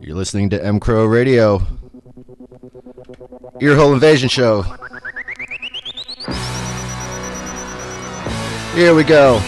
You're listening to M Crow Radio, Earhole Invasion Show. Here we go.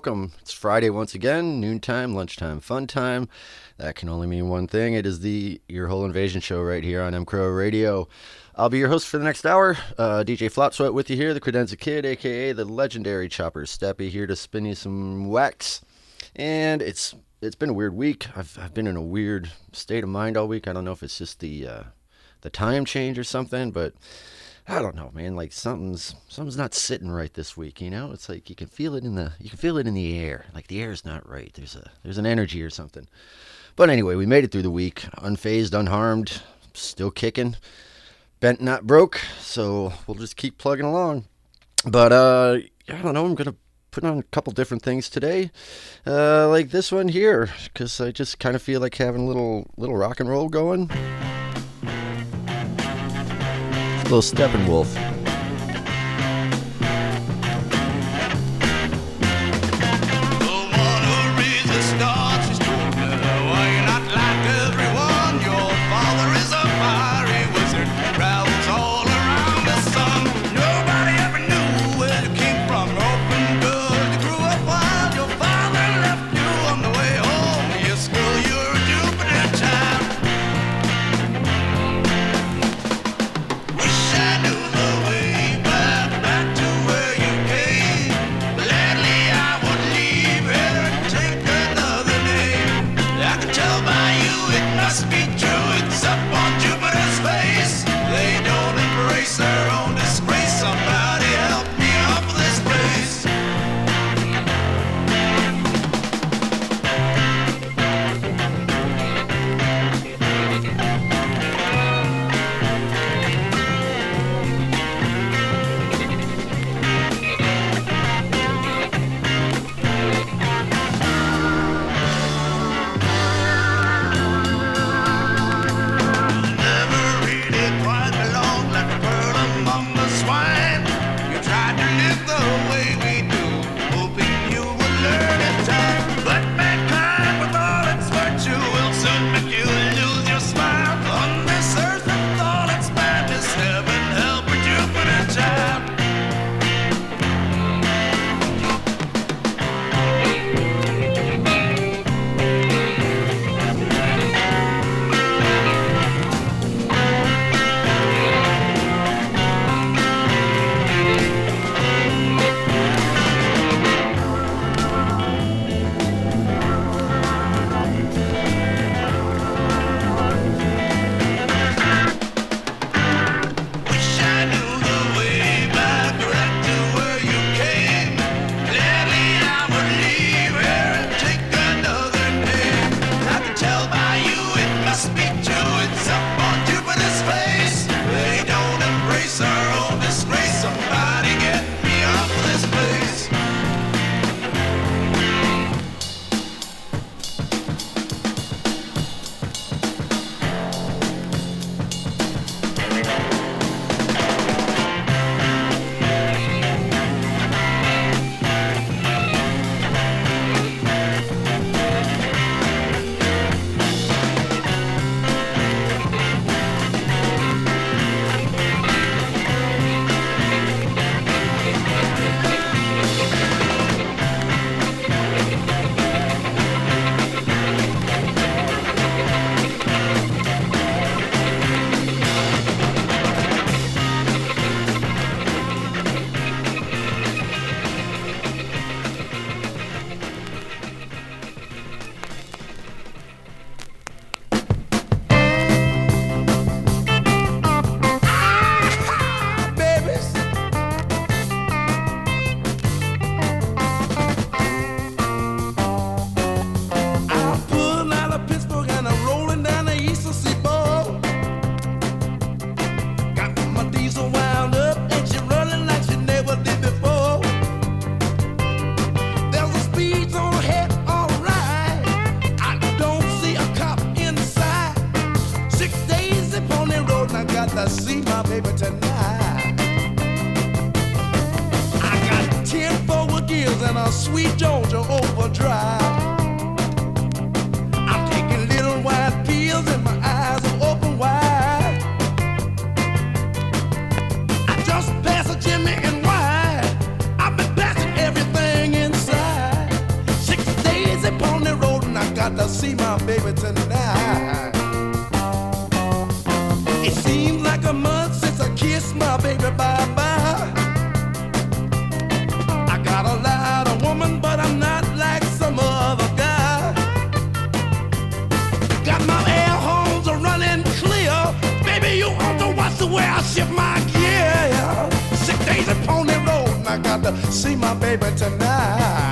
Welcome. It's Friday once again, noontime, lunchtime, fun time. That can only mean one thing. It is the Earhole Invasion Show right here on M Crow Radio. I'll be your host for the next hour. Uh, DJ Flop Sweat with you here, the Credenza Kid, aka the legendary Chopper Steppy, here to spin you some wax. And it's it's been a weird week. I've I've been in a weird state of mind all week. I don't know if it's just the uh, the time change or something, but I don't know, man. Like something's something's not sitting right this week. You know, it's like you can feel it in the you can feel it in the air. Like the air is not right. There's a there's an energy or something. But anyway, we made it through the week, unfazed, unharmed, still kicking, bent not broke. So we'll just keep plugging along. But uh, I don't know. I'm gonna put on a couple different things today, uh, like this one here, because I just kind of feel like having a little little rock and roll going. Little Steppenwolf. My gear. Six days at Pony Road, and I got to see my baby tonight.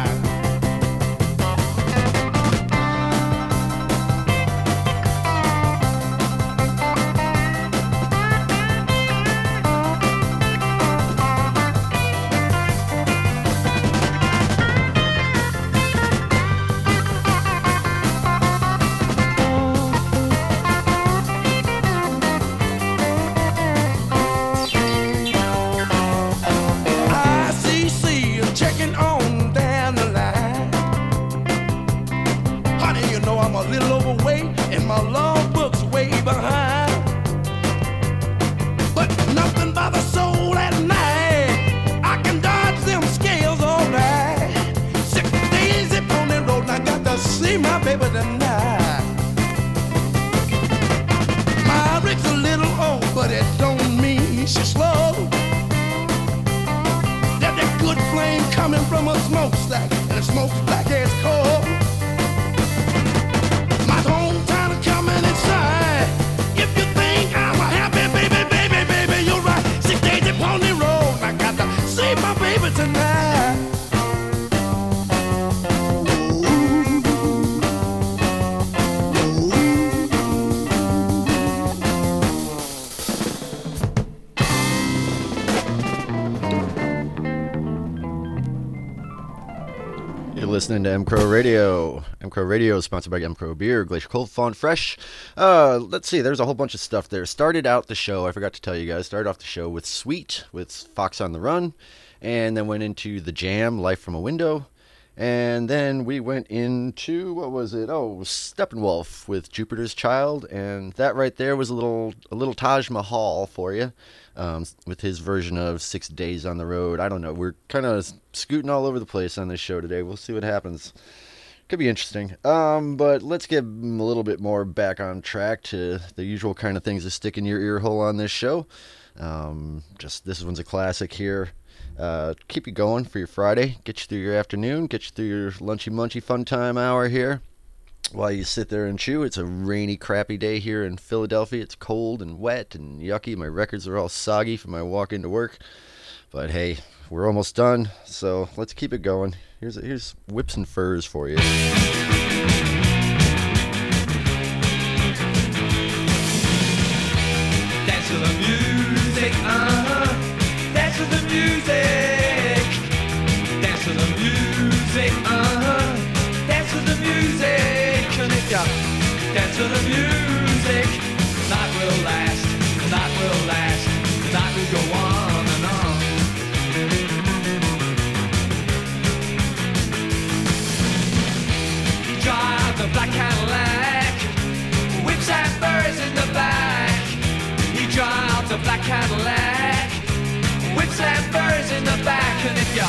Listening to Crow Radio. M Crow Radio is sponsored by M Crow Beer, Glacier Cold, Fawn Fresh. Uh, let's see, there's a whole bunch of stuff there. Started out the show, I forgot to tell you guys, started off the show with Sweet, with Fox on the Run, and then went into The Jam, Life from a Window. And then we went into what was it? Oh, Steppenwolf with Jupiter's Child, and that right there was a little a little Taj Mahal for you, um, with his version of Six Days on the Road. I don't know. We're kind of scooting all over the place on this show today. We'll see what happens. Could be interesting. Um, but let's get a little bit more back on track to the usual kind of things that stick in your ear hole on this show. Um, just this one's a classic here. Uh, keep you going for your Friday. Get you through your afternoon. Get you through your lunchy munchy fun time hour here. While you sit there and chew, it's a rainy, crappy day here in Philadelphia. It's cold and wet and yucky. My records are all soggy from my walk into work. But hey, we're almost done, so let's keep it going. Here's here's whips and furs for you. Cadillac, whips and furs in the back. And if you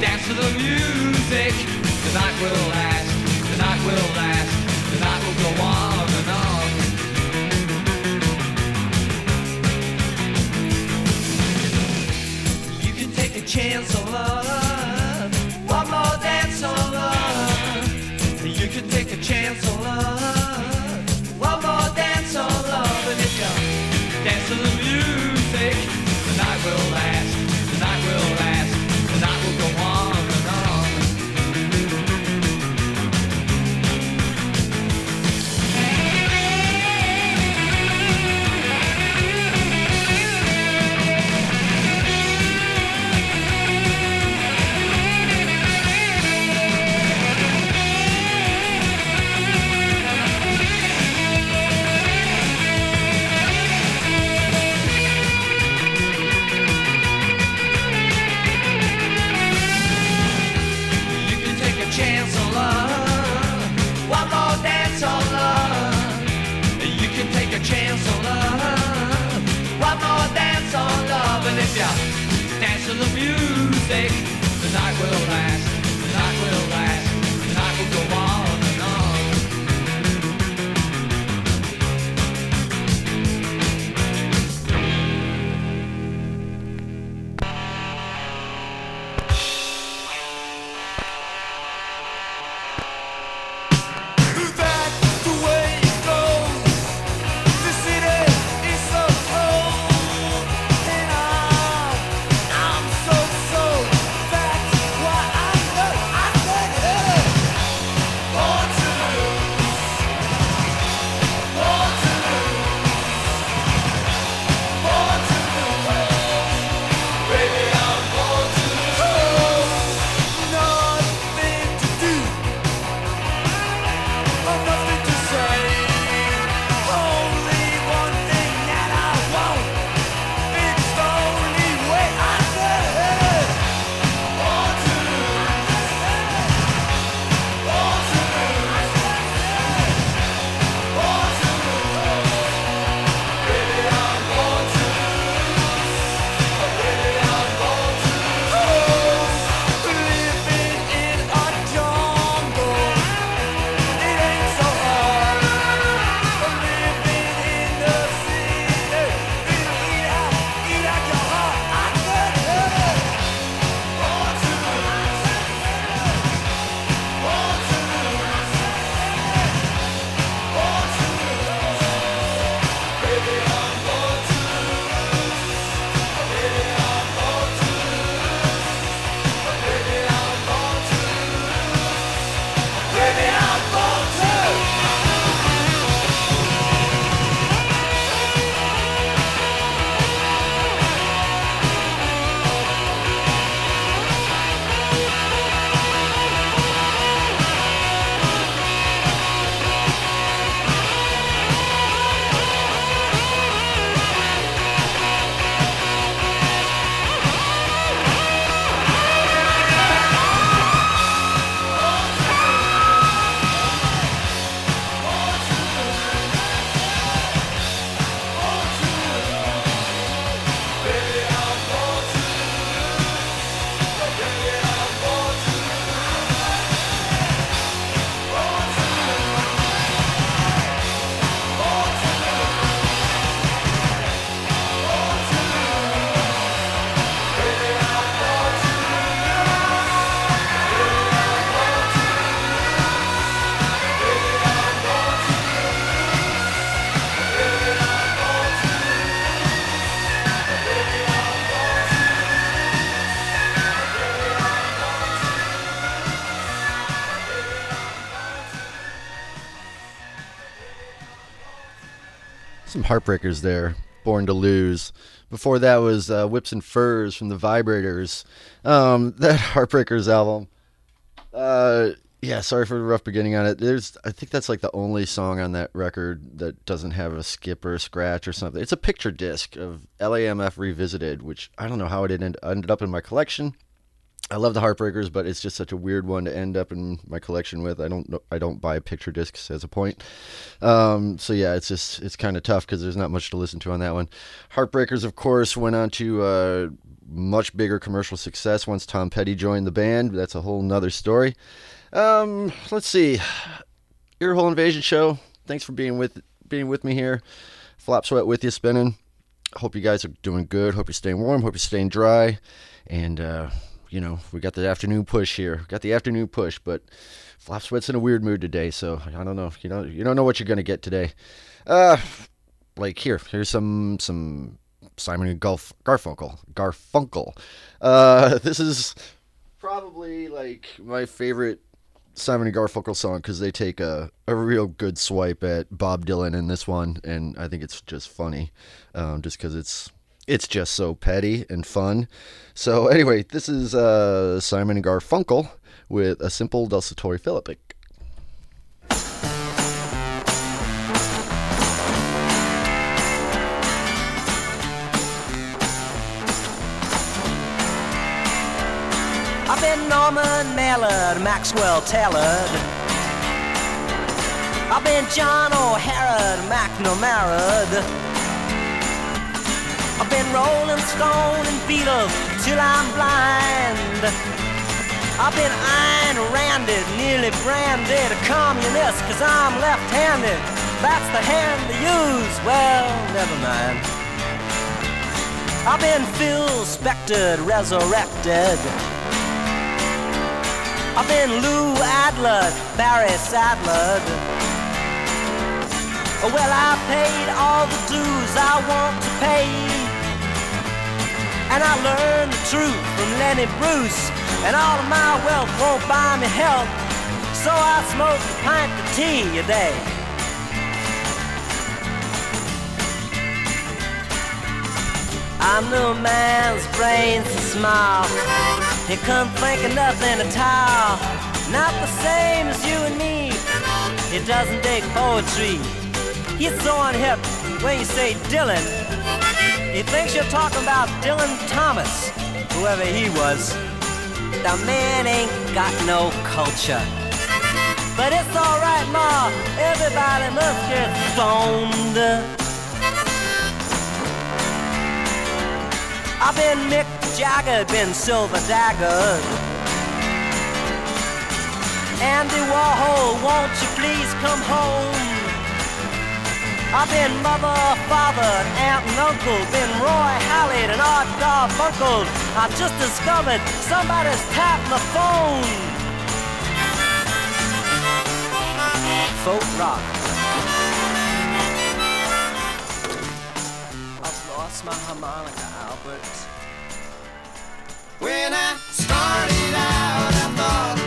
dance to the music, the night will last, the night will last, the night will go on and on. You can take a chance on love, one more dance on love. You can take a chance on love. Heartbreakers there. Born to Lose. Before that was uh, Whips and Furs from the Vibrators. Um, that Heartbreakers album. Uh, yeah, sorry for the rough beginning on it. There's, I think that's like the only song on that record that doesn't have a skip or a scratch or something. It's a picture disc of LAMF Revisited, which I don't know how it ended, ended up in my collection. I love the Heartbreakers, but it's just such a weird one to end up in my collection with. I don't I don't buy picture discs as a point. Um, so yeah, it's just it's kind of tough because there's not much to listen to on that one. Heartbreakers, of course, went on to uh, much bigger commercial success once Tom Petty joined the band. That's a whole nother story. Um, let's see, Earhole Invasion Show. Thanks for being with being with me here. Flop sweat with you spinning. Hope you guys are doing good. Hope you're staying warm. Hope you're staying dry. And uh, you know, we got the afternoon push here. Got the afternoon push, but Flop Sweat's in a weird mood today, so I don't know. You know, you don't know what you're gonna get today. Uh, like here, here's some some Simon and Garf- Garfunkel. Garfunkel. Uh, this is probably like my favorite Simon and Garfunkel song because they take a, a real good swipe at Bob Dylan in this one, and I think it's just funny, um, just because it's it's just so petty and fun. So anyway, this is uh, Simon and Garfunkel with a simple Desultory Philippic. I've been Norman Mailered, Maxwell Taylored. I've been John O'Hara, McNamara. I've been Rolling Stone and Beatles till I'm blind. I've been Ayn Randed, nearly branded a communist cause I'm left-handed. That's the hand to use, well, never mind. I've been Phil Spector, resurrected. I've been Lou Adler, Barry Sadler. Well, I paid all the dues I want to pay. And I learned the truth from Lenny Bruce. And all of my wealth won't buy me health. So I smoke a pint of tea a day. I'm no man's brains to smile. He couldn't think of nothing at all. Not the same as you and me. He doesn't dig poetry. He's so unhip when you say Dylan. He thinks you're talking about Dylan Thomas, whoever he was. The man ain't got no culture. But it's alright, Ma. Everybody must get stoned. I've been Mick Jagger, been Silver Dagger. Andy Warhol, won't you please come home? I've been mother, father, aunt and uncle, been Roy Hallett and Art Garfunkel. I've just discovered somebody's tapped my phone. Folk rock. I've lost my harmonica, Albert. When I started out, I thought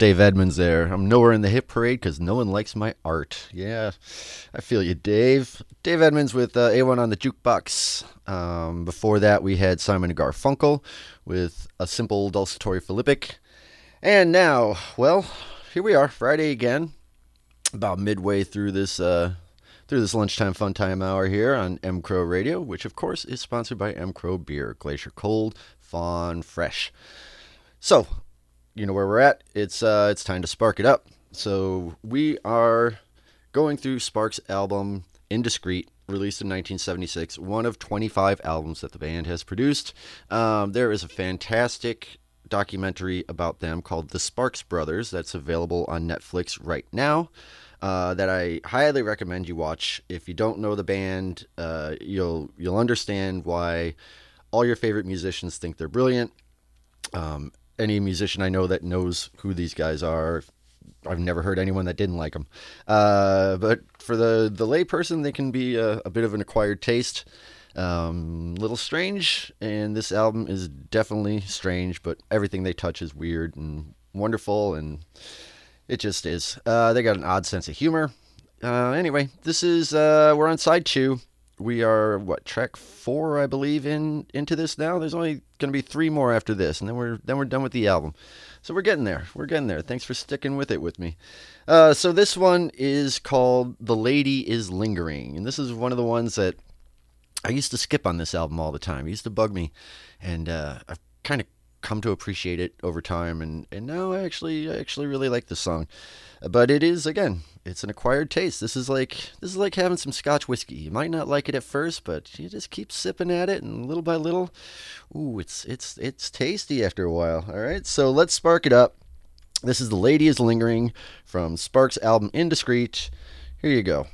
Dave Edmunds there. I'm nowhere in the hit parade because no one likes my art. Yeah, I feel you, Dave. Dave Edmunds with uh, A1 on the jukebox. Um, before that, we had Simon Garfunkel with a simple Desultory Philippic. And now, well, here we are, Friday again. About midway through this uh, through this lunchtime fun time hour here on M Crow Radio, which of course is sponsored by M Crow Beer, Glacier Cold, Fawn Fresh. So, you know where we're at. It's uh, it's time to spark it up. So we are going through Sparks' album Indiscreet, released in 1976, one of 25 albums that the band has produced. Um, there is a fantastic documentary about them called The Sparks Brothers that's available on Netflix right now. Uh, that I highly recommend you watch. If you don't know the band, uh, you'll you'll understand why all your favorite musicians think they're brilliant. Um, any musician I know that knows who these guys are, I've never heard anyone that didn't like them. Uh, but for the the layperson, they can be a, a bit of an acquired taste. Um, little strange, and this album is definitely strange. But everything they touch is weird and wonderful, and it just is. Uh, they got an odd sense of humor. Uh, anyway, this is uh, we're on side two. We are what track four, I believe, in into this now. There's only going to be three more after this, and then we're then we're done with the album. So we're getting there. We're getting there. Thanks for sticking with it with me. Uh, so this one is called "The Lady Is Lingering," and this is one of the ones that I used to skip on this album all the time. It used to bug me, and uh, I've kind of come to appreciate it over time. And, and now I actually I actually really like this song. But it is again, it's an acquired taste. This is like this is like having some Scotch whiskey. You might not like it at first, but you just keep sipping at it, and little by little, ooh, it's it's it's tasty after a while. All right, so let's spark it up. This is "The Lady Is Lingering" from Sparks' album "Indiscreet." Here you go.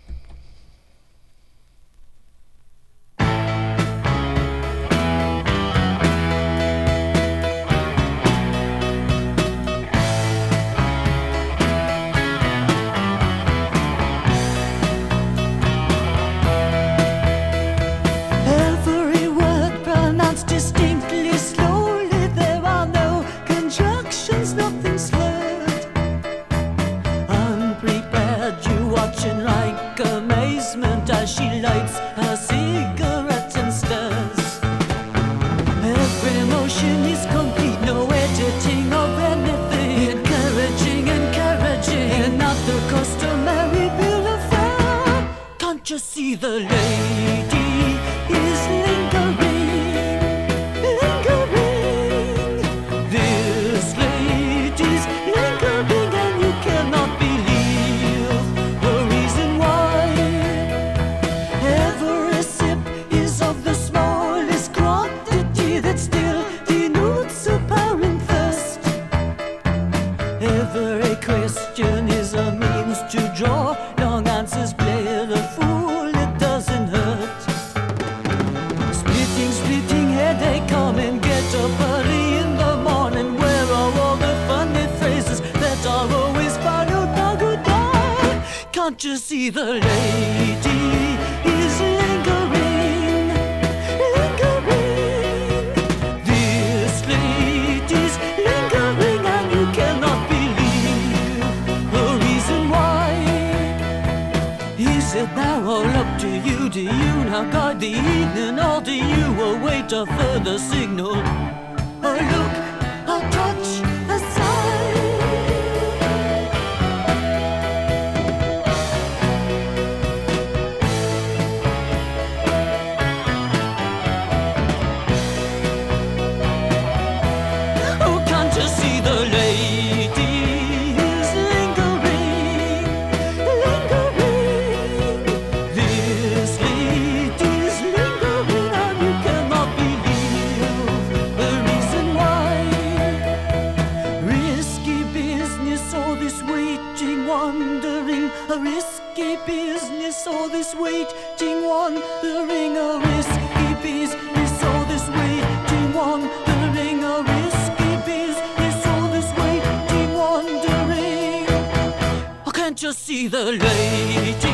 Can't you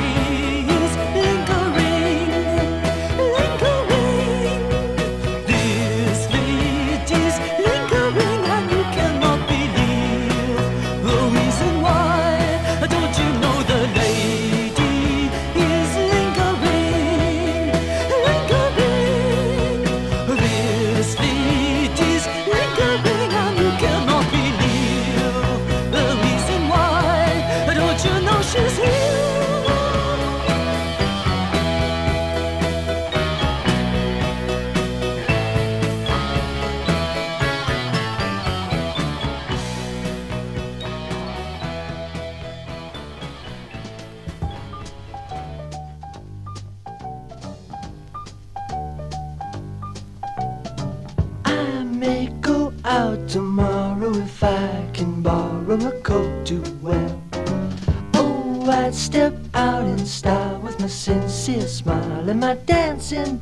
dancing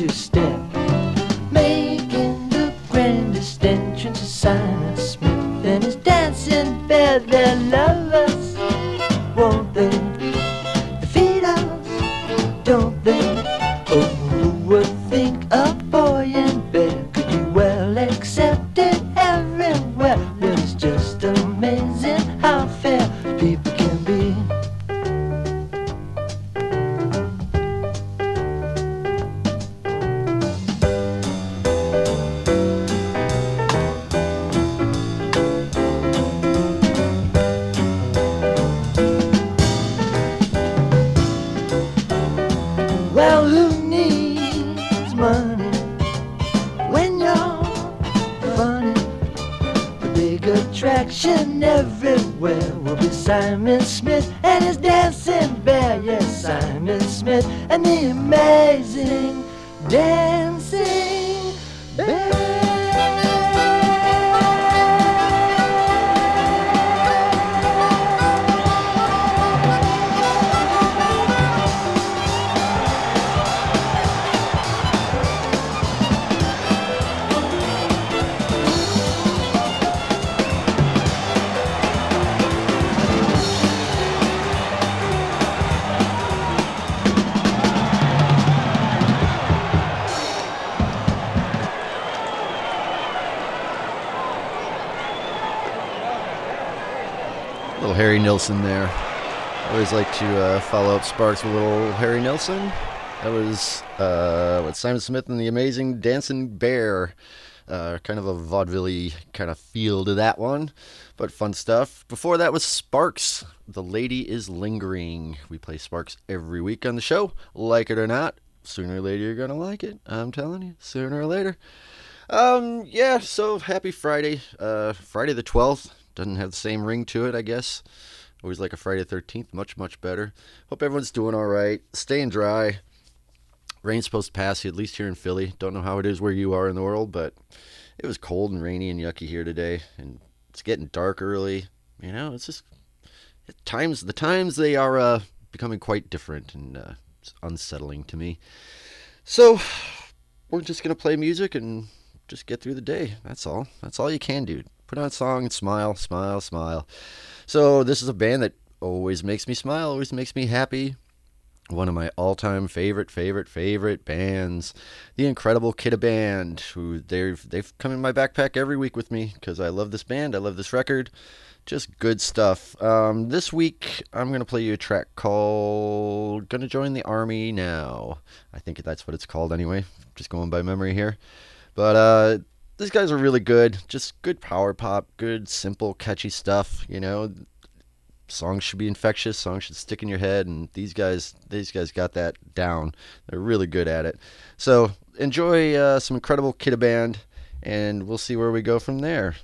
all Little Harry Nilsson there. Always like to uh, follow up Sparks with little Harry Nilsson. That was uh, Simon Smith and the Amazing Dancing Bear. Uh, kind of a vaudeville kind of feel to that one, but fun stuff. Before that was Sparks. The Lady is Lingering. We play Sparks every week on the show. Like it or not, sooner or later you're gonna like it. I'm telling you, sooner or later. Um, yeah, so happy Friday. Uh, Friday the 12th. Doesn't have the same ring to it, I guess. Always like a Friday the 13th. Much, much better. Hope everyone's doing all right. Staying dry. Rain's supposed to pass at least here in Philly. Don't know how it is where you are in the world, but it was cold and rainy and yucky here today. And it's getting dark early. You know, it's just times, the times they are uh, becoming quite different and uh, it's unsettling to me. So, we're just going to play music and just get through the day. That's all. That's all you can do. Put on a song and smile, smile, smile. So this is a band that always makes me smile, always makes me happy. One of my all-time favorite, favorite, favorite bands, the Incredible Kidda Band. Who they've they've come in my backpack every week with me because I love this band. I love this record. Just good stuff. Um, this week I'm gonna play you a track called "Gonna Join the Army Now." I think that's what it's called anyway. Just going by memory here. But uh, these guys are really good. Just good power pop, good, simple, catchy stuff. You know, songs should be infectious. Songs should stick in your head, and these guys, these guys got that down. They're really good at it. So enjoy uh, some incredible Kidda Band, and we'll see where we go from there.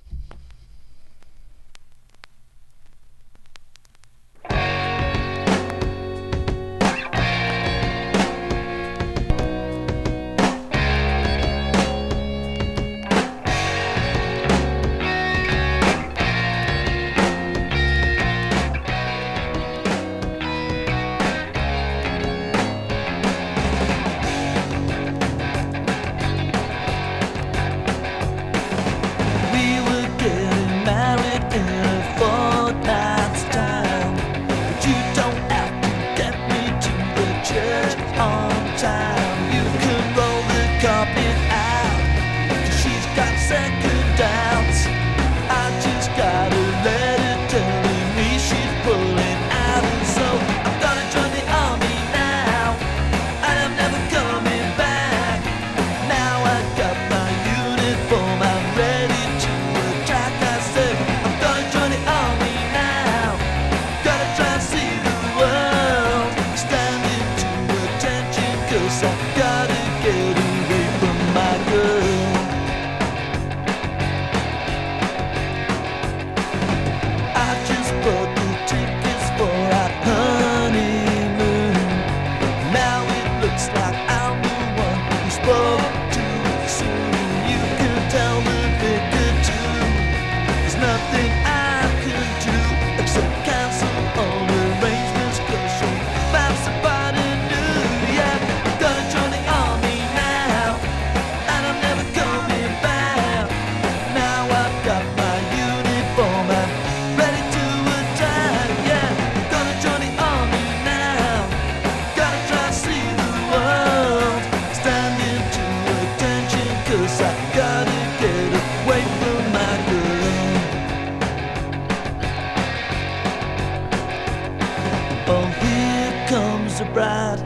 so.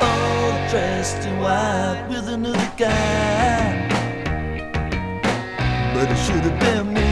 All dressed in white with another guy. But it should have been me.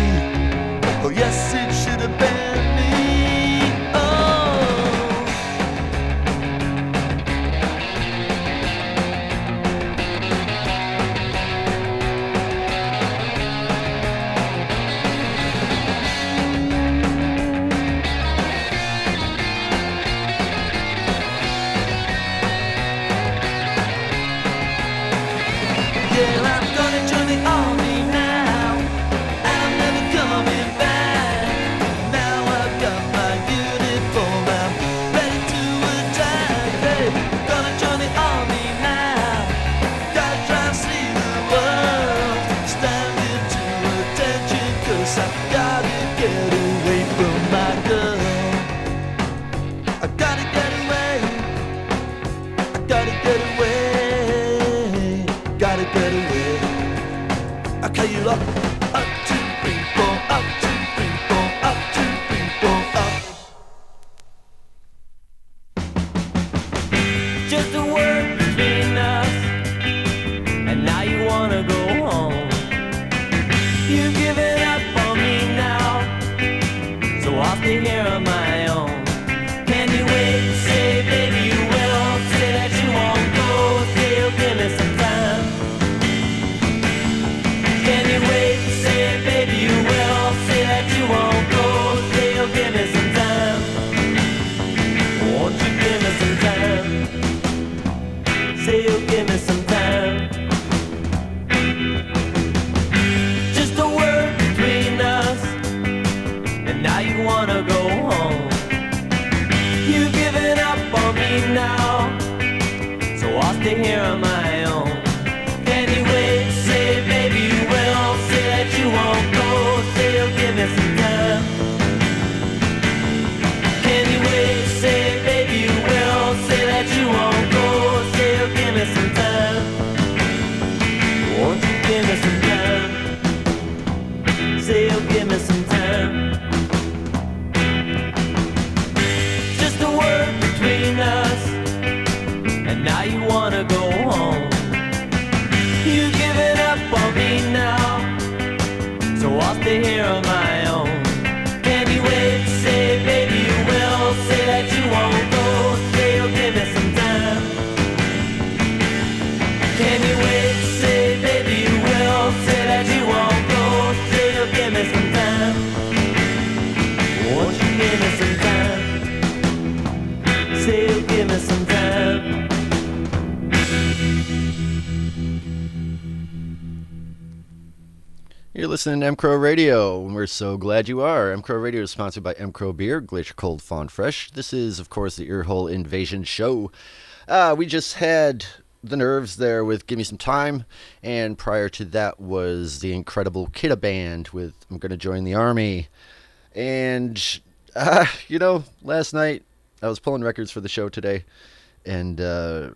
Here on my listening to M Crow Radio, and we're so glad you are. M Crow Radio is sponsored by M Crow Beer, Glacier Cold Fawn Fresh. This is, of course, the Earhole Invasion Show. Uh, we just had the nerves there with Give Me Some Time, and prior to that was the incredible Kidda Band with I'm Gonna Join the Army. And, uh, you know, last night I was pulling records for the show today, and uh,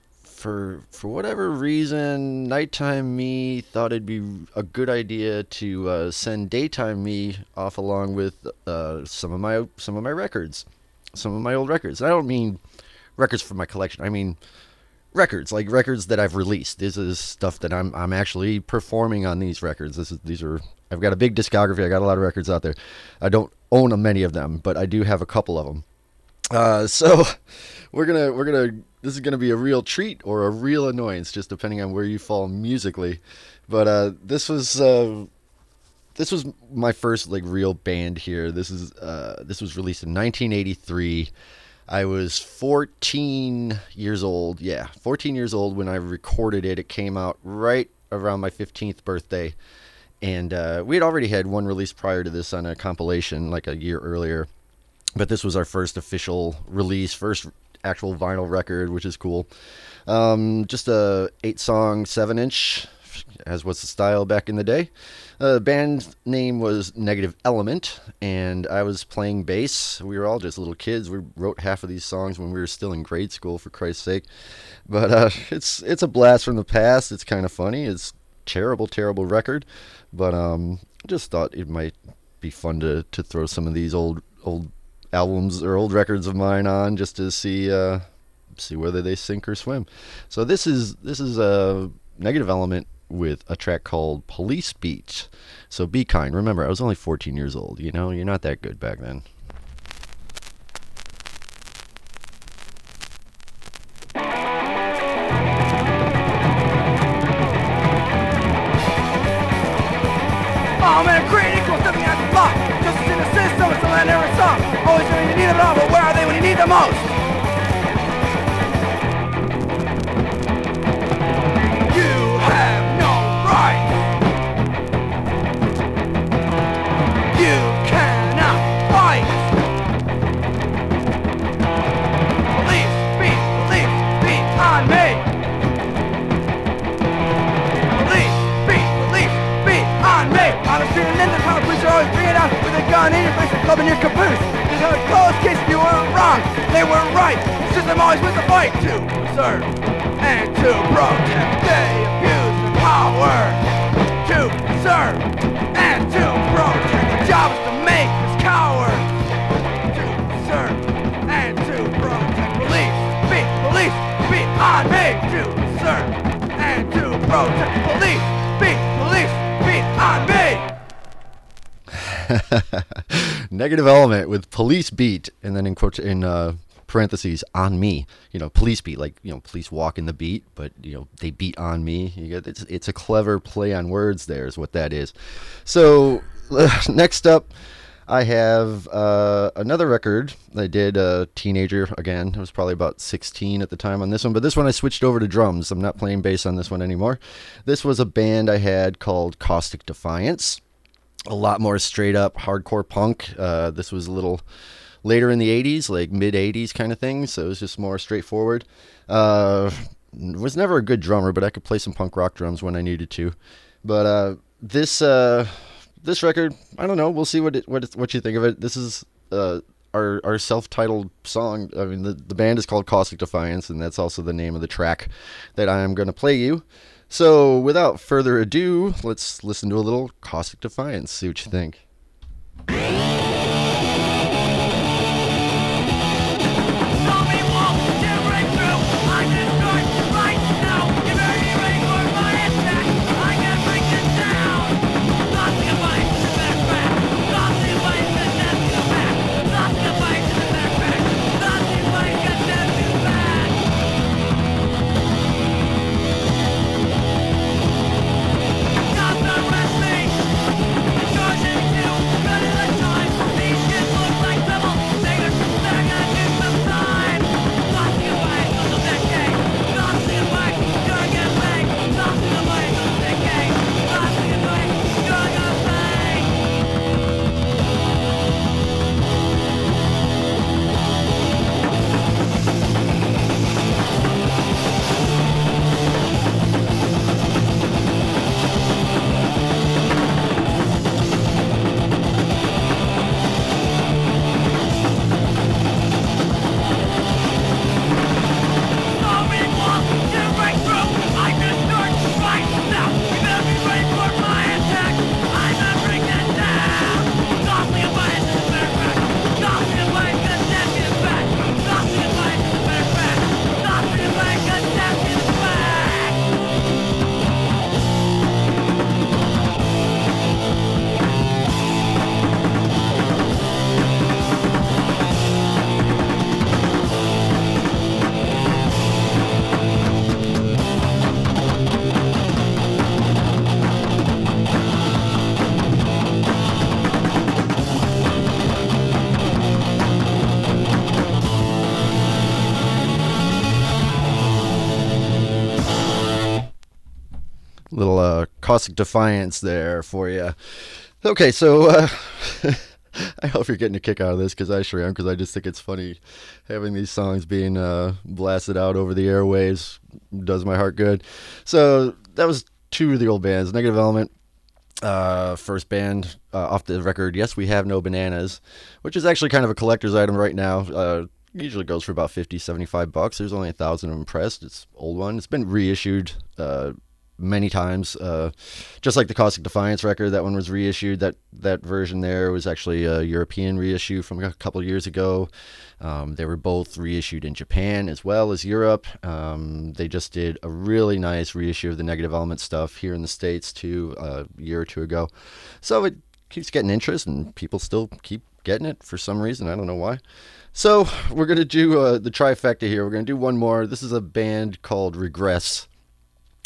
for for whatever reason, nighttime me thought it'd be a good idea to uh, send daytime me off along with uh, some of my some of my records, some of my old records. I don't mean records from my collection. I mean records like records that I've released. This is stuff that I'm I'm actually performing on these records. This is these are I've got a big discography. I got a lot of records out there. I don't own many of them, but I do have a couple of them. Uh, so we're gonna we're gonna this is gonna be a real treat or a real annoyance, just depending on where you fall musically. But uh, this was uh, this was my first like real band here. This is uh, this was released in 1983. I was 14 years old. Yeah, 14 years old when I recorded it. It came out right around my 15th birthday, and uh, we had already had one release prior to this on a compilation like a year earlier but this was our first official release, first actual vinyl record, which is cool. Um, just a eight song, seven inch, as was the style back in the day. Uh, the band name was Negative Element, and I was playing bass. We were all just little kids. We wrote half of these songs when we were still in grade school, for Christ's sake. But uh, it's it's a blast from the past. It's kind of funny. It's terrible, terrible record, but um, just thought it might be fun to to throw some of these old old albums or old records of mine on just to see uh, see whether they sink or swim. So this is this is a negative element with a track called Police Beat. So be kind. Remember, I was only 14 years old. You know, you're not that good back then. Man, great equals most? Police beat, and then in quote in uh, parentheses on me. You know, police beat like you know police walk in the beat, but you know they beat on me. You get it's it's a clever play on words. There is what that is. So next up. I have uh, another record I did, uh, teenager again. I was probably about 16 at the time on this one, but this one I switched over to drums. I'm not playing bass on this one anymore. This was a band I had called Caustic Defiance a lot more straight up hardcore punk. Uh, this was a little later in the 80s, like mid 80s kind of thing. So it was just more straightforward. Uh, was never a good drummer, but I could play some punk rock drums when I needed to. But uh, this uh, this record, I don't know. We'll see what it, what it, what you think of it. This is uh, our our self titled song. I mean, the the band is called Caustic Defiance, and that's also the name of the track that I am going to play you. So, without further ado, let's listen to a little Caustic Defiance, see what you think. Little uh, Caustic Defiance there for you. Okay, so uh, I hope you're getting a kick out of this because I sure am because I just think it's funny having these songs being uh, blasted out over the airwaves does my heart good. So that was two of the old bands, Negative Element. Uh, first band uh, off the record, Yes We Have No Bananas, which is actually kind of a collector's item right now. Uh, usually goes for about 50, 75 bucks. There's only a thousand of them pressed. It's old one. It's been reissued uh, many times. Uh, just like the Caustic Defiance record, that one was reissued. That that version there was actually a European reissue from a couple years ago. Um, they were both reissued in Japan as well as Europe. Um, they just did a really nice reissue of the Negative Element stuff here in the States too uh, a year or two ago. So it keeps getting interest, and people still keep getting it for some reason. I don't know why. So we're gonna do uh, the trifecta here. We're gonna do one more. This is a band called Regress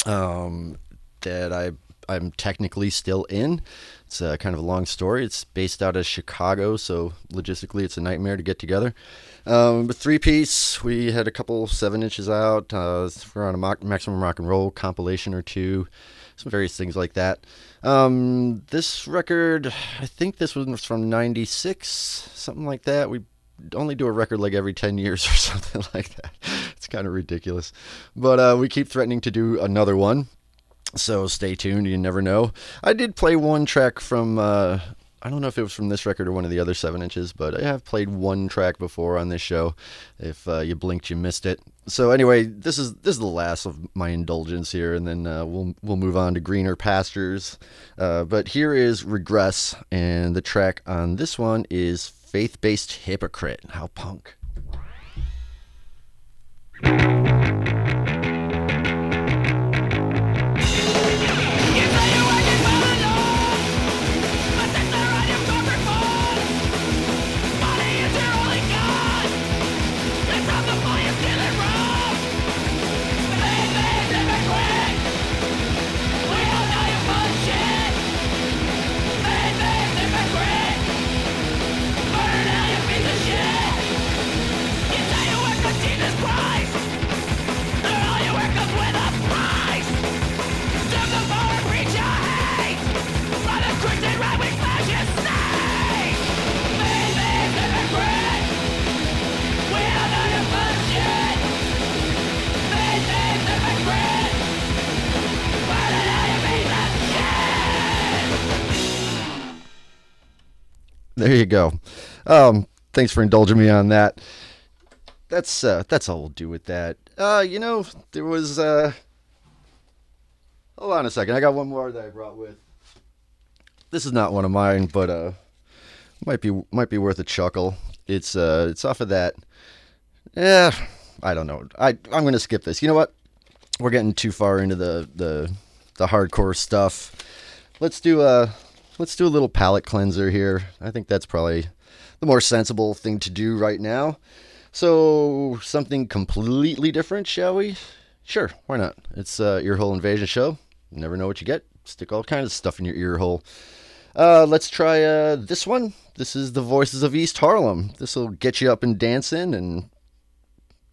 um, that I I'm technically still in. It's uh, kind of a long story. It's based out of Chicago, so logistically it's a nightmare to get together. Um, but three piece, we had a couple seven inches out. Uh, we're on a maximum rock and roll compilation or two, some various things like that. Um, this record, I think this was from '96, something like that. We only do a record like every 10 years or something like that. It's kind of ridiculous. But uh, we keep threatening to do another one. So stay tuned. You never know. I did play one track from, uh, I don't know if it was from this record or one of the other 7 inches, but I have played one track before on this show. If uh, you blinked, you missed it. So anyway, this is this is the last of my indulgence here, and then uh, we'll we'll move on to greener pastures. Uh, but here is regress, and the track on this one is Faith Based Hypocrite. How punk. There you go. Um, thanks for indulging me on that. That's uh, that's all we'll do with that. Uh, you know, there was uh, hold on a second. I got one more that I brought with. This is not one of mine, but uh, might be might be worth a chuckle. It's uh, it's off of that. Yeah, I don't know. I I'm gonna skip this. You know what? We're getting too far into the the the hardcore stuff. Let's do a let's do a little palate cleanser here. I think that's probably the more sensible thing to do right now. So something completely different, shall we? Sure, why not? It's uh, Earhole Invasion Show. You never know what you get. Stick all kinds of stuff in your ear hole. Uh, let's try uh, this one. This is the Voices of East Harlem. This will get you up and dancing and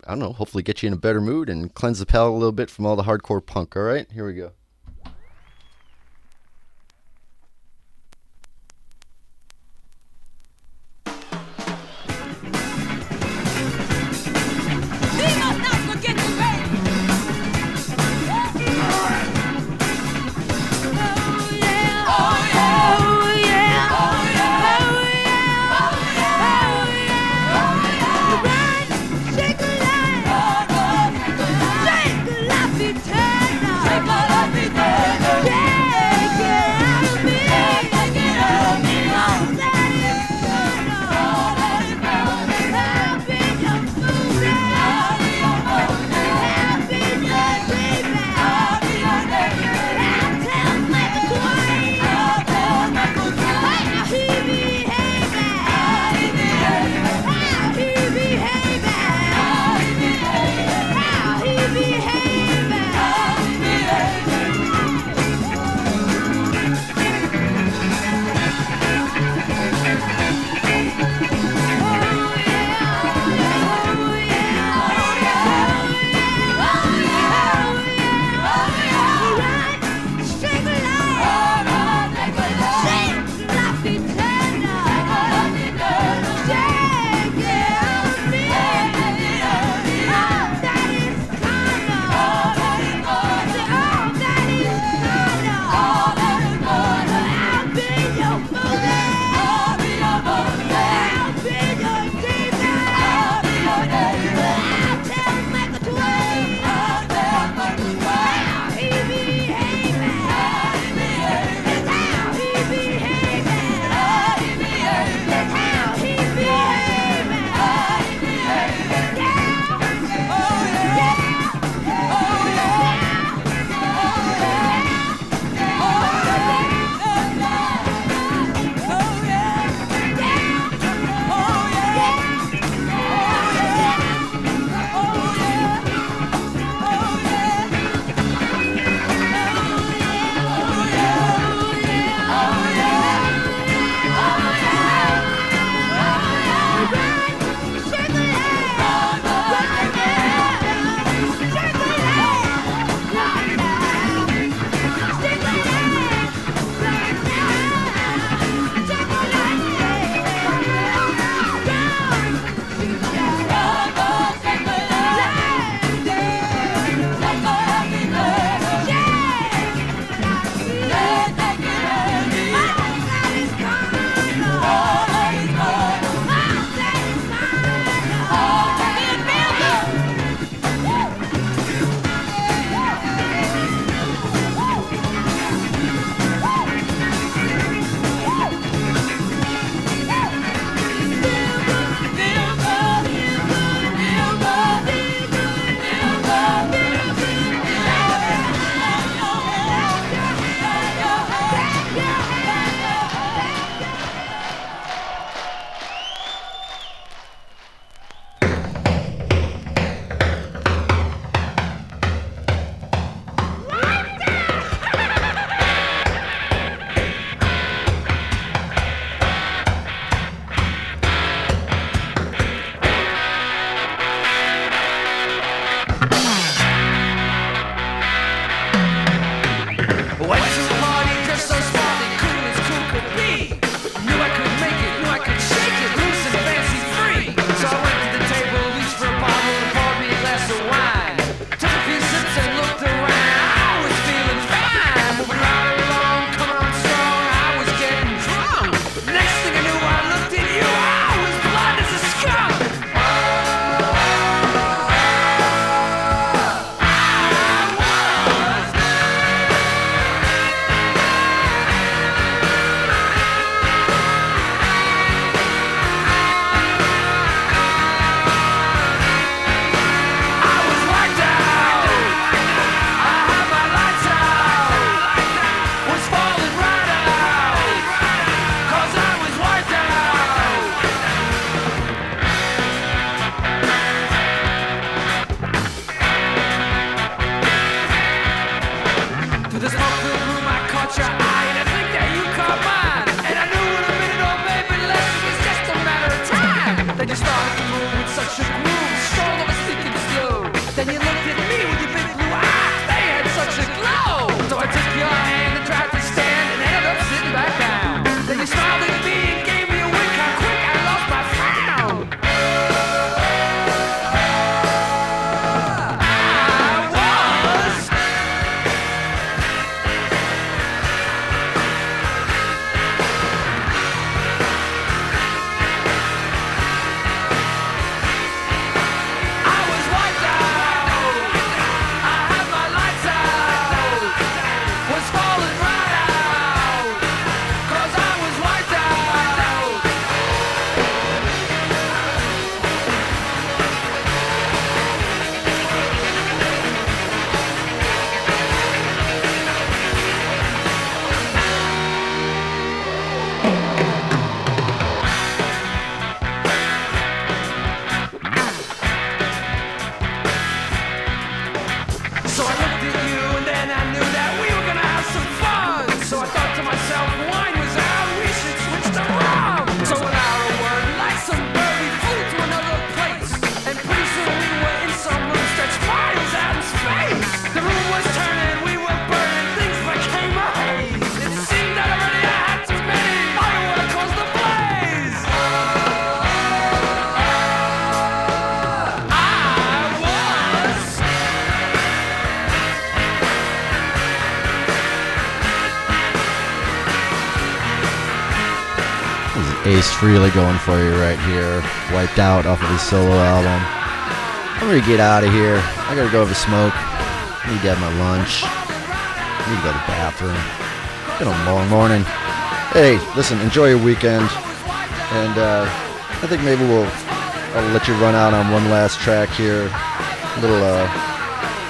I don't know, hopefully get you in a better mood and cleanse the palate a little bit from all the hardcore punk. All right, here we go. Frehley going for you right here. Wiped out off of his solo album. I'm gonna get out of here. I gotta go have a smoke. I need to have my lunch. I need to go to the bathroom. It's been a long morning. Hey, listen, enjoy your weekend. And uh, I think maybe we'll I'll let you run out on one last track here. A little uh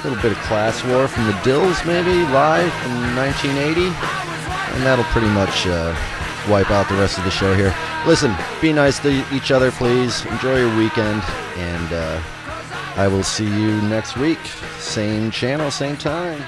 little bit of class war from the Dils maybe, live from 1980. And that'll pretty much uh, wipe out the rest of the show here. Listen, be nice to each other, please. Enjoy your weekend, and uh, I will see you next week. Same channel, same time.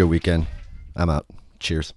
Good weekend. I'm out. Cheers.